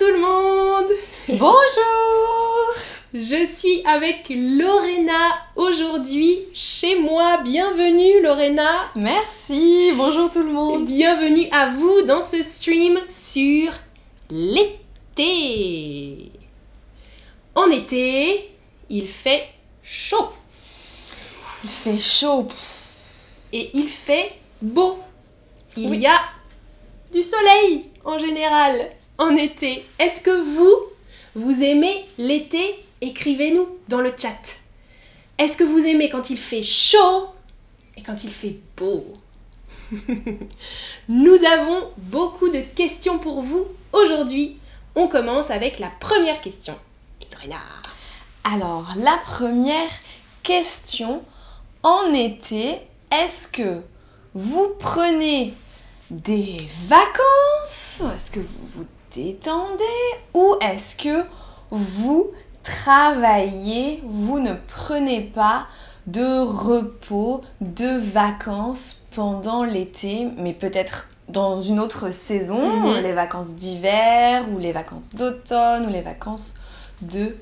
tout le monde Bonjour Je suis avec Lorena aujourd'hui chez moi. Bienvenue Lorena Merci, bonjour tout le monde bienvenue à vous dans ce stream sur l'été. En été, il fait chaud Il fait chaud. et il fait beau. Il Oui. y a du soleil en général en été. Est-ce que vous, vous aimez l'été? Écrivez-nous dans le chat. Est-ce que vous aimez quand il fait chaud et quand il fait beau? Nous avons beaucoup de questions pour vous aujourd'hui. On commence avec la première question. Alors, la première question, en été, est-ce que vous prenez des vacances? Est-ce que vous détendez Ou est-ce que vous travaillez Vous ne prenez pas de repos, de vacances pendant l'été, mais peut-être dans une autre saison, Mhm. les vacances d'hiver, ou les vacances d'automne, ou les vacances de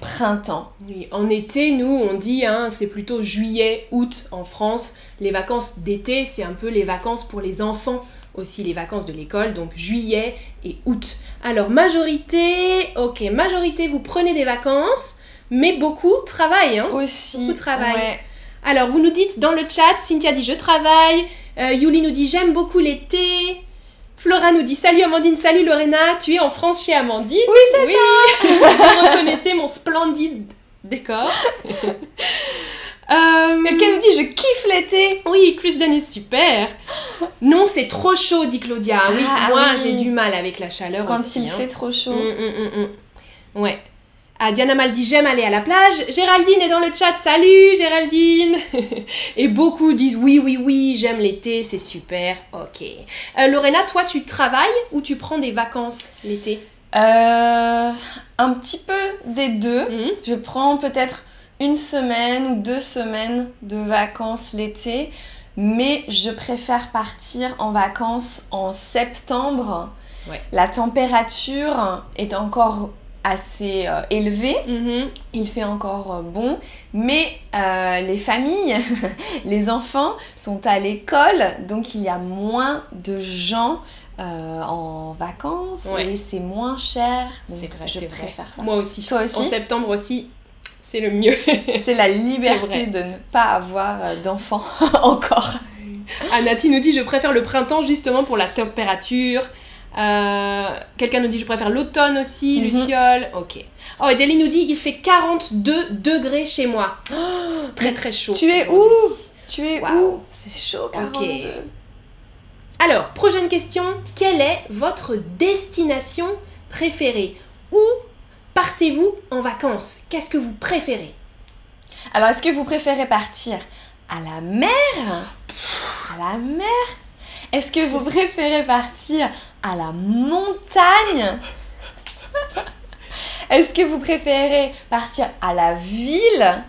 printemps? Oui, en été, nous, on dit, hein, c'est plutôt juillet, août en France. Les vacances d'été, c'est un peu les vacances pour les enfants, aussi les vacances de l'école, donc juillet et août. Alors, majorité, ok, majorité, vous prenez des vacances, mais beaucoup travaillent, hein. Aussi. Beaucoup de travail. ouais. Alors, vous nous dites dans le chat, Cynthia dit je travaille, euh, Yuli nous dit j'aime beaucoup l'été, Flora nous dit salut Amandine, salut Lorena, tu es en France chez Amandine? Oui, c'est oui. Vous reconnaissez mon splendide décor. Euh, Quelqu'un nous dit je kiffe l'été. oui, Chris Dunn est super. Non, c'est trop chaud, dit Claudia. Oui, Ah, moi oui. j'ai du mal avec la chaleur Quand aussi. il hein. fait trop chaud. Mm, mm, mm, mm. Ouais. Ah, Diana Mal dit j'aime aller à la plage. Géraldine est dans le chat. Salut Géraldine. Et beaucoup disent oui, oui, oui, j'aime l'été, c'est super. Ok. Euh, Lorena, toi, tu travailles ou tu prends des vacances l'été? Euh, un petit peu des deux. Mhm. Je prends peut-être une semaine ou deux semaines de vacances l'été, mais je préfère partir en vacances en septembre. Ouais. La température est encore assez euh, élevée, Mhm. il fait encore euh, bon, mais euh, les familles, les enfants sont à l'école, donc il y a moins de gens euh, en vacances Ouais. et c'est moins cher. Donc C'est vrai, je vrai. préfère ça. Moi aussi. Toi aussi En septembre aussi, c'est le mieux. C'est la liberté de ne pas avoir euh, d'enfants encore. Anati nous dit je préfère le printemps justement pour la température. Euh, Quelqu'un nous dit je préfère l'automne aussi, Mhm. Luciole. Ok. Oh, et Deli nous dit il fait 42 degrés chez moi. très très chaud. Tu es où? Tu es où? C'est chaud, 42. Alors, prochaine question. Quelle est votre destination préférée? Où partez-vous en vacances. Qu'est-ce que vous préférez? Alors, est-ce que vous préférez partir à la mer? À la mer? Est-ce que vous préférez partir à la montagne? Est-ce que vous préférez partir à la ville?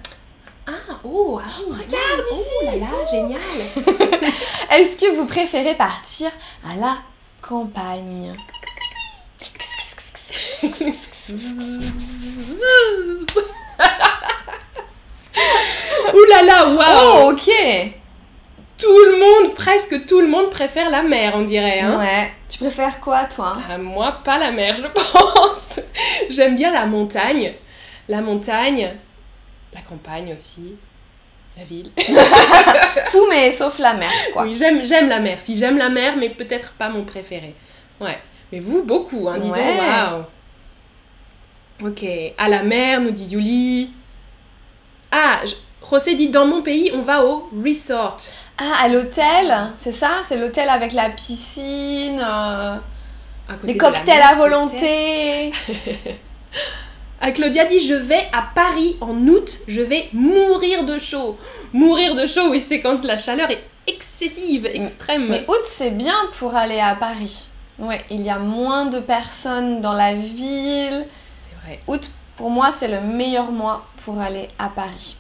Ah, oh, ah, oui, Regarde oui. ici. Oh là là, génial. Est-ce que vous préférez partir à la campagne? Ouh là là, waouh Oh, ok Tout le monde, presque tout le monde préfère la mer, on dirait. Hein Ouais. Tu préfères quoi, toi? Ah, moi, pas la mer, je pense. J'aime bien la montagne. La montagne, la campagne aussi, la ville. Tout, mais sauf la mer, quoi. Oui, j'aime, la mer. Si j'aime la mer, mais peut-être pas mon préféré. Ouais. Mais vous, beaucoup, hein, dis donc. Ouais. Ok. À la mer, nous dit Yuli. Ah, je- José dit dans mon pays, on va au resort. Ah, à l'hôtel, c'est ça? C'est l'hôtel avec la piscine, euh, les cocktails mer, à volonté. Ah, Claudia dit je vais à Paris en août, je vais mourir de chaud. Mourir de chaud, oui, c'est quand la chaleur est excessive, extrême. Mais août, c'est bien pour aller à Paris. Ouais, il y a moins de personnes dans la ville. Août, pour moi, c'est le meilleur mois pour aller à Paris.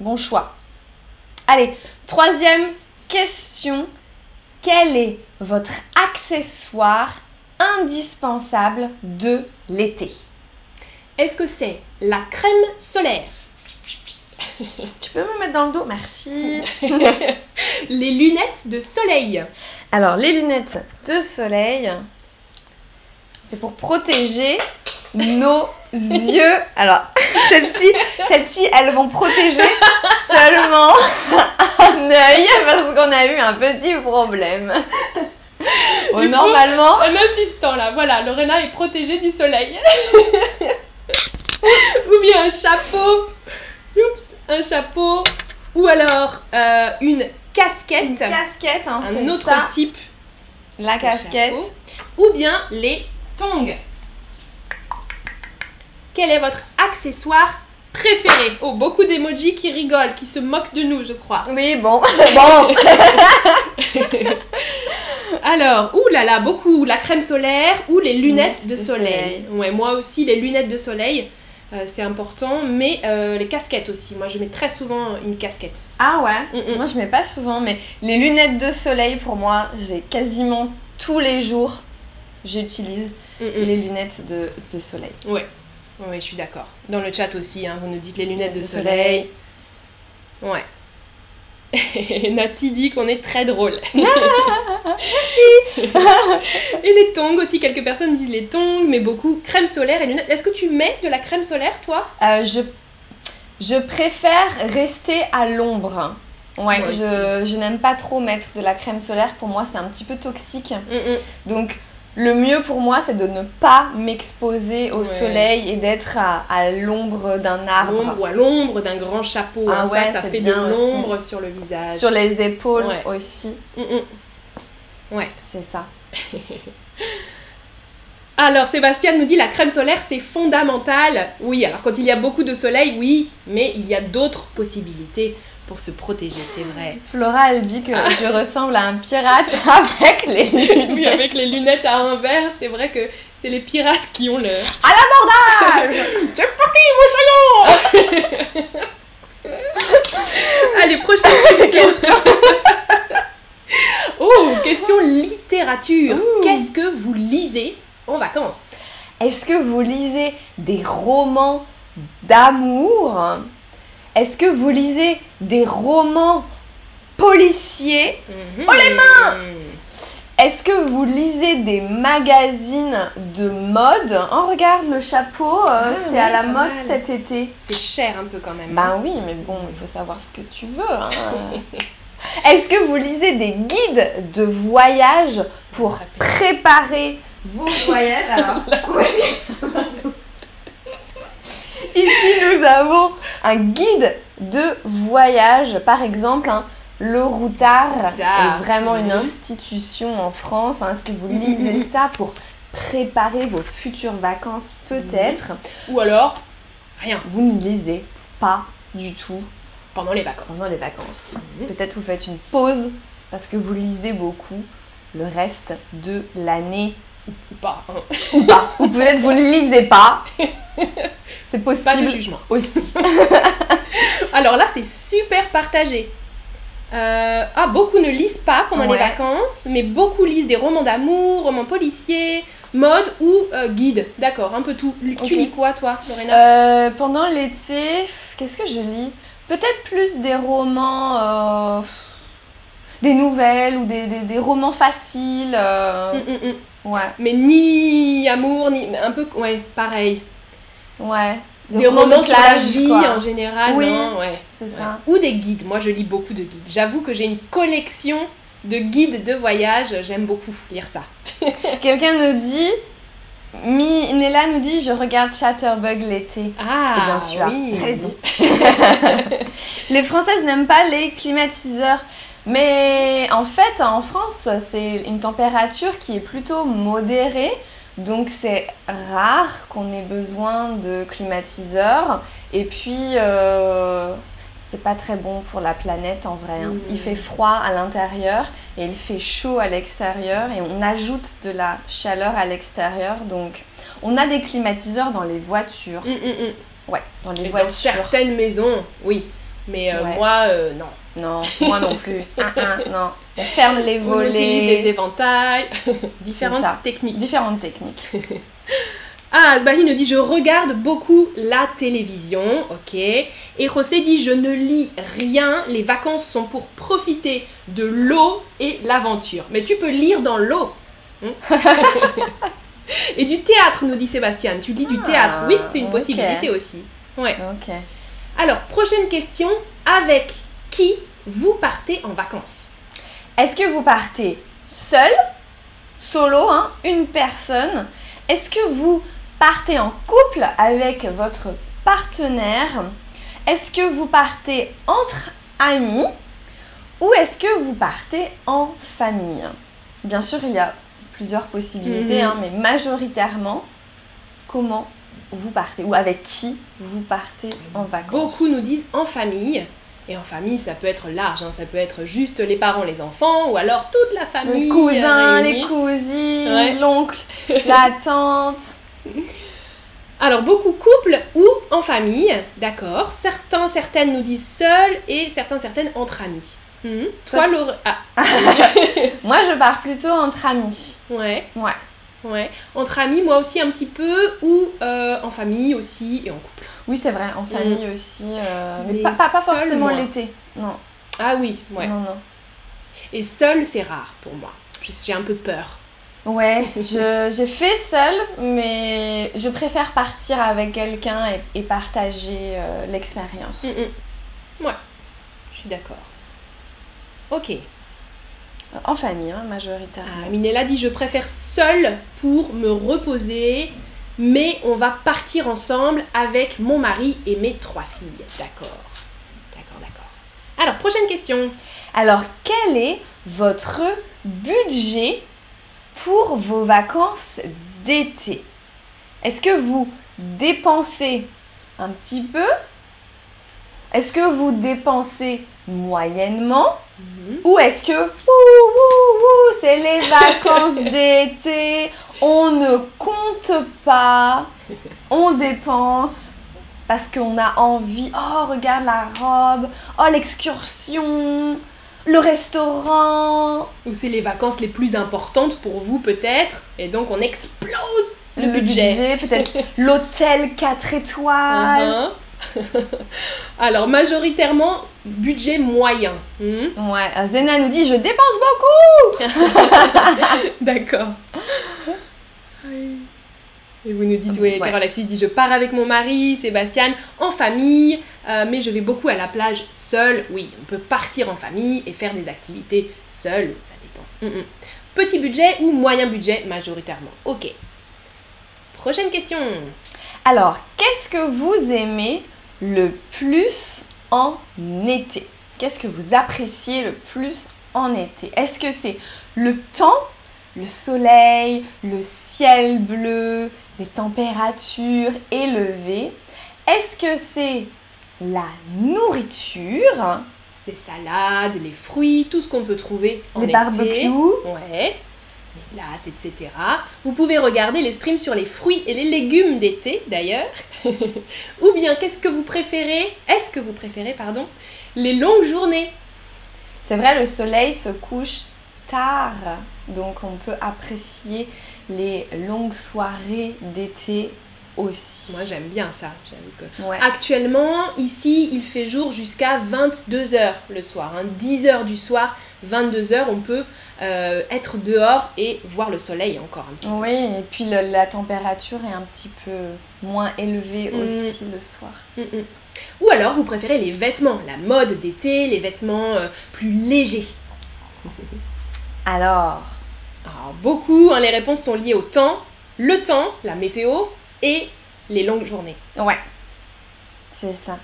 Bon choix. Allez, troisième question. Quel est votre accessoire indispensable de l'été? Est-ce que c'est la crème solaire? Tu peux me mettre dans le dos? Merci. Les lunettes de soleil Alors, les lunettes de soleil, c'est pour protéger nos yeux. Alors, celles-ci, celles-ci, elles vont protéger seulement un œil parce qu'on a eu un petit problème. Faut- normalement, Un assistant là, voilà, Lorena est protégée du soleil. ou bien un chapeau. Oups, un chapeau. Ou alors euh, une casquette. une casquette, hein, un autre ça, type la casquette. chapeau. Ou bien les tongs. Quel est votre accessoire préféré? Oh, beaucoup d'emojis qui rigolent, qui se moquent de nous, je crois. Oui, bon, bon. Alors, ouh là là, beaucoup la crème solaire ou les lunettes Lunettes de, soleil. Ouais, moi aussi les lunettes de soleil, euh, c'est important, mais euh, les casquettes aussi. Moi, je mets très souvent une casquette. Ah ouais? Mm, mm. Moi, je mets pas souvent, mais les lunettes de soleil, pour moi, j'ai quasiment tous les jours, j'utilise mm. les lunettes de, de soleil. Ouais. Ouais, je suis d'accord. Dans le chat aussi, hein, vous nous dites les lunettes de, De soleil. Ouais. Nati dit qu'on est très drôle. et les tongs aussi, quelques personnes disent les tongs, mais beaucoup crème solaire et lunettes. Est-ce que tu mets de la crème solaire, toi? Euh, je, je préfère rester à l'ombre. Ouais, Moi je, je n'aime pas trop mettre de la crème solaire. Pour moi, c'est un petit peu toxique. Mm, mm. Donc, le mieux pour moi, c'est de ne pas m'exposer au Ouais. soleil et d'être à, à l'ombre d'un arbre. l'ombre ou à l'ombre d'un grand chapeau. Ah hein, ouais, ça, fait de l'ombre sur le visage. Sur les épaules Ouais. aussi, Mm, mm. Ouais. c'est ça. Alors Sébastien nous dit la crème solaire c'est fondamental. Oui, alors quand il y a beaucoup de soleil, oui, mais il y a d'autres possibilités pour se protéger, c'est vrai. Flora, elle dit que je ressemble à un pirate avec les lunettes. oui, avec les lunettes à envers, c'est vrai que c'est les pirates qui ont le. Ah, C'est parti, moussaillon Allez, prochaine question. oh, question littérature. Qu'est-ce que vous lisez en vacances? Est-ce que vous lisez des romans d'amour? Est-ce que vous lisez des romans policiers? Oh les mains Est-ce que vous lisez des magazines de mode? Oh, regarde le chapeau, euh, Ah, c'est à la mode mal. cet été. C'est cher un peu quand même. Ben oui, mais bon, il faut savoir ce que tu veux. hein. Est-ce que vous lisez des guides de voyage pour préparer vos voyages Alors, Ici, nous avons un guide de voyage, par exemple. hein, le Routard Routard, est vraiment une institution en France. hein. Est-ce que vous Mhm, lisez mhm. ça pour préparer vos futures vacances Peut-être? Ou alors, rien, Vous ne lisez pas du tout pendant les vacances. pendant les vacances. Peut-être vous faites une pause parce que vous lisez beaucoup le reste de l'année Ou pas. hein. ou pas. ou peut-être vous ne lisez pas. C'est Pas de possible jugement. aussi. Alors là, c'est super partagé. Euh, ah, beaucoup ne lisent pas pendant les vacances, mais beaucoup lisent des romans d'amour, romans policiers, mode ou euh, guide. D'accord, un peu tout. Tu lis quoi, toi, Lorena? Euh, pendant l'été, qu'est-ce que je lis? Peut-être plus des romans, euh, des nouvelles ou des, des- des romans faciles. Mm, mm, mm. Ouais, Mais ni amour, ni. Un peu. Ouais, pareil. Ouais. Des, romans sur la plage, vie quoi. en général, Oui. non Ouais. C'est Ouais. ça. Ou des guides. Moi, je lis beaucoup de guides. J'avoue que j'ai une collection de guides de voyage. J'aime beaucoup lire ça. Quelqu'un nous dit, Minella nous dit, je regarde Chatterbug l'été. Ah, Eh bien, tu as oui. raison. les Françaises n'aiment pas les climatiseurs. Mais en fait, en France, c'est une température qui est plutôt modérée. Donc c'est rare qu'on ait besoin de climatiseurs. Et puis, euh, c'est pas très bon pour la planète en vrai. hein. Il fait froid à l'intérieur et il fait chaud à l'extérieur. Et on ajoute de la chaleur à l'extérieur. Donc on a des climatiseurs dans les voitures. Mm, mm, mm. Ouais, dans les Et dans voitures. certaines maisons, oui. Mais euh, Ouais. moi, euh, non. Non, moi non plus. Ah, ah, non. On ferme les On utilise volets. des éventails, différentes techniques. Différentes techniques. Ah, Asbahi nous dit je regarde beaucoup la télévision, ok. Et José dit je ne lis rien, les vacances sont pour profiter de l'eau et l'aventure. Mais tu peux lire dans l'eau. hein. et du théâtre, nous dit Sébastien. Tu lis du Ah, théâtre, oui, c'est une possibilité aussi. Ouais. Ok. Alors, prochaine question, avec qui vous partez en vacances. Est-ce que vous partez seul, solo, hein, une personne? Est-ce que vous partez en couple avec votre partenaire? Est-ce que vous partez entre amis? Ou est-ce que vous partez en famille? Bien sûr, il y a plusieurs possibilités, Mhm. hein, mais majoritairement, comment vous partez? Ou avec qui vous partez en vacances? Beaucoup nous disent en famille. Et en famille, ça peut être large, hein, ça peut être juste les parents, les enfants, ou alors toute la famille. Les cousins, les cousines, Ouais. l'oncle, la tante. Alors, beaucoup couple ou en famille, d'accord. Certains, certaines nous disent seuls et certains, certaines entre amis. Mhm. Toi, Laure. Ah, Moi, je pars plutôt entre amis. ouais. Ouais. Ouais. Entre amis, moi aussi un petit peu, ou euh, en famille aussi et en couple. Oui, c'est vrai, en famille aussi. euh, mais, Mais pas, pas, pas seul, forcément l'été. Non, Ah oui, ouais. non, non. Et seul, c'est rare pour moi. J'ai un peu peur. Ouais, je- j'ai fait seule, mais je préfère partir avec quelqu'un et, et partager euh, l'expérience. Mm, mm. Ouais, je suis d'accord. Ok. En famille, hein, majoritairement. Ah, Minella dit je préfère seule pour me reposer, mais on va partir ensemble avec mon mari et mes trois filles. D'accord. D'accord, d'accord. Alors, prochaine question. Alors, quel est votre budget pour vos vacances d'été? Est-ce que vous dépensez un petit peu? Est-ce que vous dépensez moyennement? Mhm. Ou est-ce que c'est les vacances d'été, on ne compte pas, on dépense parce qu'on a envie, oh regarde la robe, oh l'excursion, le restaurant, Ou c'est les vacances les plus importantes pour vous peut-être, et donc on explose le, budget. peut-être l'hôtel 4 étoiles. Mhm. Alors, majoritairement, budget moyen. Mhm. Ouais, Zena nous dit je dépense beaucoup. D'accord. Et vous nous dites, oui, Ouais. Alexis dit Je pars avec mon mari, Sébastien, en famille, euh, mais je vais beaucoup à la plage seule. Oui, on peut partir en famille et faire des activités seule, ça dépend. Mm, mm. Petit budget ou moyen budget, majoritairement. Ok. Prochaine question. Alors, qu'est-ce que vous aimez le plus en été. Qu'est-ce que vous appréciez le plus en été? Est-ce que c'est le temps, le soleil, le ciel bleu, les températures élevées Est-ce que c'est la nourriture, Les salades, les fruits, tout ce qu'on peut trouver en les été? barbecues? Ouais, les glaces, etc. Vous pouvez regarder les streams sur les fruits et les légumes d'été d'ailleurs. Ou bien qu'est-ce que vous préférez? Est-ce que vous préférez, pardon, les longues journées? C'est vrai, le soleil se couche tard, donc on peut apprécier les longues soirées d'été aussi. Moi j'aime bien ça. j'avoue que- Ouais. Actuellement, ici, il fait jour jusqu'à 22h le soir. hein. 10h du soir, 22h, on peut euh, être dehors et voir le soleil encore un petit peu. Oui, et puis le- la température est un petit peu moins élevée Mm. aussi le soir. Mm, mm. Ou alors vous préférez les vêtements, la mode d'été, les vêtements euh, plus légers. Alors, Alors beaucoup, hein, les réponses sont liées au temps, le temps, la météo et les longues journées. ouais, c'est ça.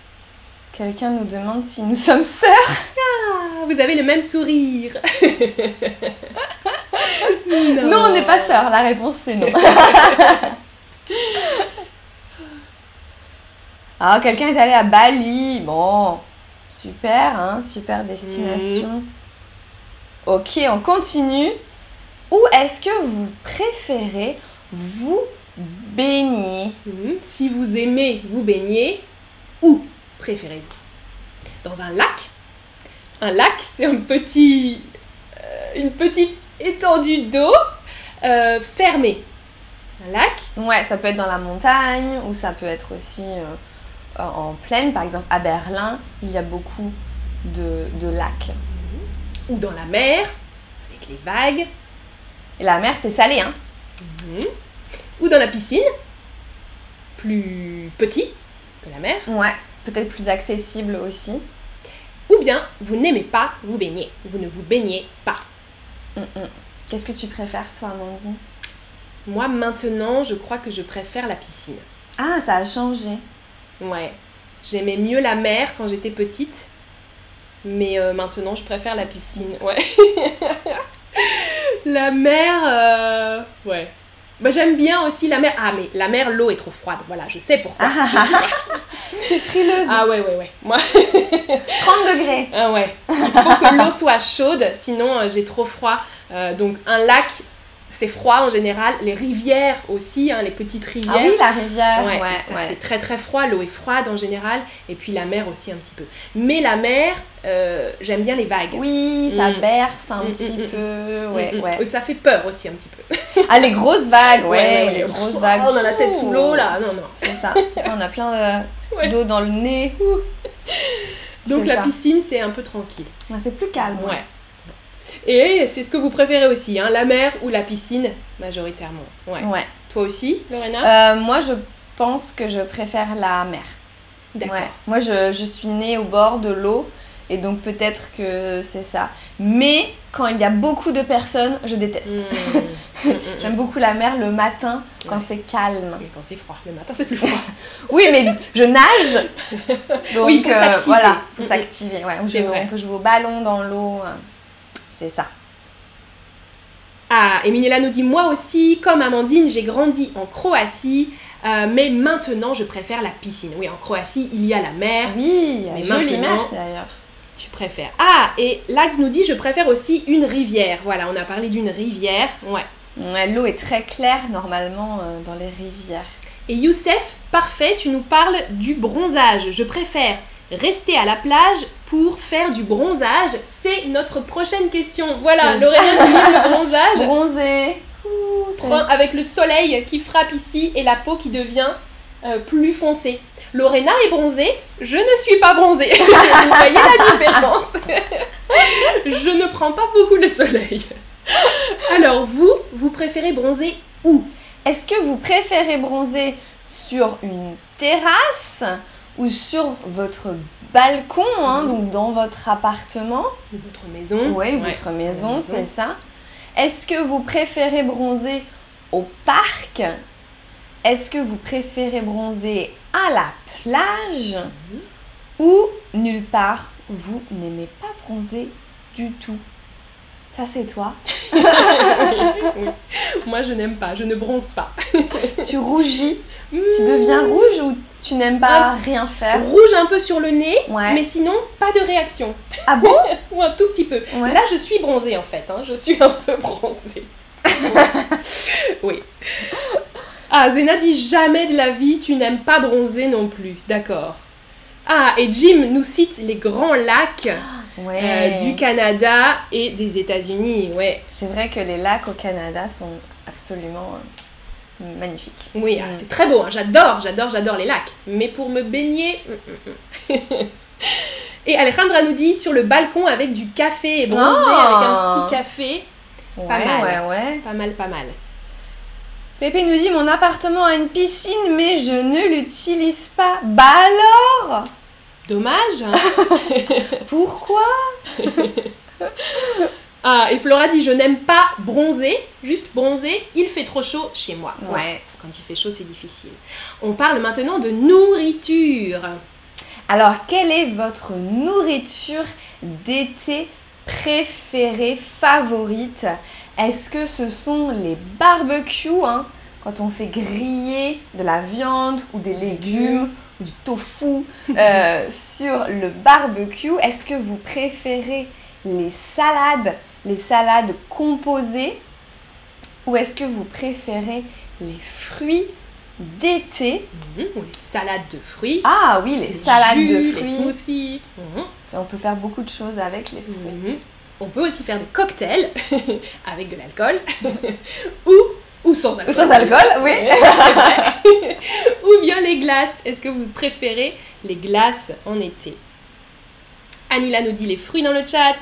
Quelqu'un nous demande si nous sommes sœurs. Ah, vous avez le même sourire. Non, on n'est pas sœurs, la réponse c'est non. Alors, quelqu'un est allé à Bali. Bon, super, hein, super destination. Ok, on continue. Où est-ce que vous préférez vous baigner Mhm. Si vous aimez vous baigner, où préférez-vous? Dans un lac, Un lac, c'est un petit, euh, une petite étendue d'eau euh, fermée. Un lac, Ouais, ça peut être dans la montagne ou ça peut être aussi euh, en plaine. Par exemple, à Berlin, il y a beaucoup de, de lacs. ou dans la mer, avec les vagues, Et la mer, c'est salé, hein ou dans la piscine, plus petit que la mer, Ouais, peut-être plus accessible aussi. ou bien vous n'aimez pas vous baigner, vous ne vous baignez pas. Mm, mm. Qu'est-ce que tu préfères, toi, Amandine? Moi maintenant, je crois que je préfère la piscine. Ah, ça a changé. Ouais, j'aimais mieux la mer quand j'étais petite, mais euh, maintenant je préfère la piscine. Ouais. la mer, euh, ouais. Bah, j'aime bien aussi la mer. Ah, mais la mer, l'eau est trop froide. Voilà, je sais pourquoi. Tu es frileuse. Ah, ouais, ouais, ouais. Moi, 30 degrés. ah ouais. Il faut que l'eau soit chaude, sinon euh, j'ai trop froid. Euh, donc, un lac, c'est froid en général. Les rivières aussi, hein, les petites rivières. Ah oui, la rivière. Ouais, Ouais, ça, ouais. c'est très très froid, l'eau est froide en général, et puis la mer aussi un petit peu. Mais la mer, euh, j'aime bien les vagues. Oui, ça Mm. berce un Mm, petit mm, peu. Ouais, ouais. Ça fait peur aussi un petit peu. Ah, les grosses vagues, ouais, les Oh, grosses vagues. On a la tête sous l'eau là, non, non. C'est ça. On a plein euh, d'eau dans le nez. Donc la ça. piscine, c'est un peu tranquille. Ouais, c'est plus calme. Ouais. Et c'est ce que vous préférez aussi, hein, la mer ou la piscine, majoritairement. Ouais. Ouais. Toi aussi, Lorena Euh, moi, je pense que je préfère la mer. D'accord. Ouais. Moi, je, je suis née au bord de l'eau et donc peut-être que c'est ça. Mais quand il y a beaucoup de personnes, je déteste. Mm. Mm, mm, J'aime beaucoup la mer le matin quand Ouais. c'est calme. Mais quand c'est froid, le matin c'est plus froid. Oui, mais je nage. Donc Oui, il faut euh, s'activer. voilà, faut s'activer. Ouais, on, joue- peut jouer au ballon dans l'eau. C'est ça. Ah, Emilia nous dit Moi aussi, comme Amandine, j'ai grandi en Croatie, euh, mais maintenant je préfère la piscine. Oui, en Croatie, il y a la mer. Oui, Mais jolie mer d'ailleurs. Tu préfères. Ah, et Lax nous dit Je préfère aussi une rivière. Voilà, on a parlé d'une rivière. Ouais. Ouais, L'eau est très claire normalement euh, dans les rivières. Et Youssef, parfait, tu nous parles du bronzage. Je préfère rester à la plage pour faire du bronzage. C'est notre prochaine question. Voilà, Lorena dit le bronzage. Prend- avec le soleil qui frappe ici et la peau qui devient euh, plus foncée. Lorena est bronzée, je ne suis pas bronzée. Vous voyez la différence Je ne prends pas beaucoup le soleil. Alors vous, vous préférez bronzer où? Est-ce que vous préférez bronzer sur une terrasse ou sur votre balcon, hein, donc dans votre appartement Votre maison Oui, Ouais. votre maison, maison. c'est ça. Est-ce que vous préférez bronzer au parc? Est-ce que vous préférez bronzer à la plage? Mhm. Ou nulle part Vous n'aimez pas bronzer du tout? Ça, c'est toi. Oui. Moi je n'aime pas, je ne bronze pas. tu rougis. Tu Hmm. deviens rouge ou tu n'aimes pas rien faire? Rouge un peu sur le nez, Ouais. mais sinon pas de réaction. Ah bon? Ou un tout petit peu. Ouais. Là, je suis bronzée en fait. hein. Je suis un peu bronzée. oui. Ah, Zena dit jamais de la vie, tu n'aimes pas bronzer non plus. D'accord. Ah, et Jim nous cite les grands lacs Ouais. euh, du Canada et des États-Unis. Ouais. C'est vrai que les lacs au Canada sont absolument euh, magnifiques. Oui, ah, Mm. c'est très beau. hein. J'adore, j'adore, j'adore les lacs. Mais pour me baigner. mm, mm, et Alejandra nous dit sur le balcon avec du café et Oh. avec un petit café. Ouais, Pas mal. ouais, ouais. Pas mal, pas mal. Pépé nous dit mon appartement a une piscine mais je ne l'utilise pas. Bah alors? Dommage. Pourquoi? Ah, et Flora dit je n'aime pas bronzer, juste bronzer, il fait trop chaud chez moi. Ouais. Quand il fait chaud, c'est difficile. On parle maintenant de nourriture. Alors quelle est votre nourriture d'été préférée, favorite? Est-ce que ce sont les barbecues hein, quand on fait griller de la viande ou des légumes? Ou du tofu euh, sur le barbecue Est-ce que vous préférez les salades, les salades composées ou est-ce que vous préférez les fruits d'été? Mhm, Ou les salades de fruits. Ah oui, les salades jus, de Les fruits. smoothies. Mhm. On peut faire beaucoup de choses avec les fruits. Mhm. On peut aussi faire des cocktails avec de l'alcool ou, ou sans alcool. Ou sans alcool, oui. Ou bien les glaces. Est-ce que vous préférez les glaces en été? Anila nous dit les fruits dans le chat.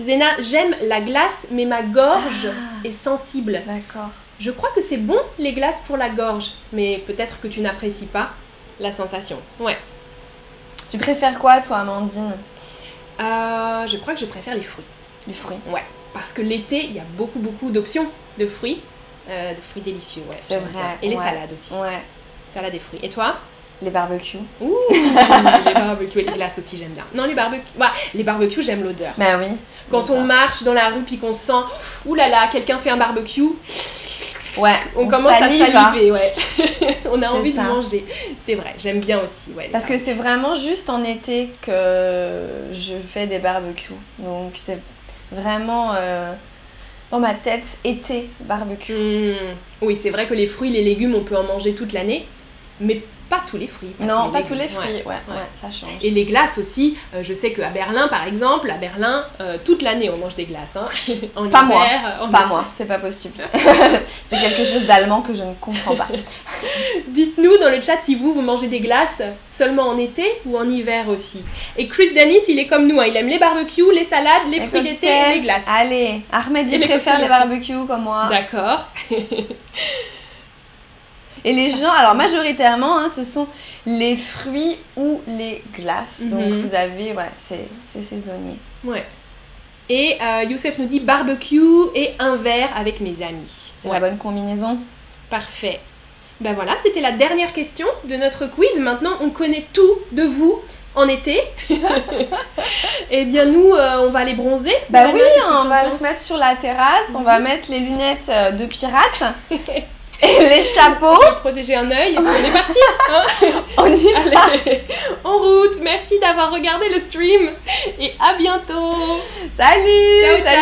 Zena, j'aime la glace, mais ma gorge Ah. est sensible. D'accord. Je crois que c'est bon les glaces pour la gorge, mais peut-être que tu n'apprécies pas la sensation. Ouais. Tu préfères quoi, toi, Amandine? Euh, je crois que je préfère les fruits. Les fruits. Ouais. Parce que l'été, il y a beaucoup, beaucoup d'options de fruits. Euh, de fruits délicieux, ouais. C'est vrai, ça. Et les ouais. salades aussi. Ouais. Salades et fruits. Et toi Les barbecues. Ouh, les barbecues et les glaces aussi, j'aime bien. Non, les barbecues. Ouais, les barbecues, j'aime l'odeur. Ben oui. Quand on marche dans la rue puis qu'on sent, ouh là là, quelqu'un fait un barbecue, Ouais. on, commence salive, à hein. saliver, ouais. on a envie ça. de manger. C'est vrai, j'aime bien aussi, ouais. Parce que c'est vraiment juste en été que je fais des barbecues. Donc c'est vraiment euh, dans ma tête été barbecue. Hmm, Oui, c'est vrai que les fruits, les légumes, on peut en manger toute l'année, mais pas tous les fruits. non, pas tous les fruits. ouais. Ouais, ouais, ça change. Et les glaces aussi, euh, je sais qu'à Berlin, par exemple, à Berlin, euh, toute l'année on mange des glaces. Hein. en Pas hiver, moi. en Pas moi, c'est pas possible. c'est quelque chose d'allemand que je ne comprends pas. Dites-nous dans le chat si vous, vous mangez des glaces seulement en été ou en hiver aussi. Et Chris Danis, il est comme nous, hein, il aime les barbecues, les salades, les, fruits d'été et les glaces. Allez, Ahmed il préfère les barbecues comme moi. D'accord. Et les gens, alors majoritairement, hein, ce sont les fruits ou les glaces. Donc Mhm. vous avez, ouais, c'est saisonnier. Ouais. Et euh, Youssef nous dit barbecue et un verre avec mes amis. C'est Ouais. la bonne combinaison. Parfait. Ben voilà, c'était la dernière question de notre quiz. Maintenant, on connaît tout de vous en été. Eh bien, nous, euh, on va aller bronzer. Bah oui, on va se mettre sur la terrasse, on va Mhm. mettre les lunettes euh, de pirate et les chapeaux. On va protéger un œil. On est parti. hein On y va. Allez, en route. Merci d'avoir regardé le stream et à bientôt. Salut Ciao, ciao. Salut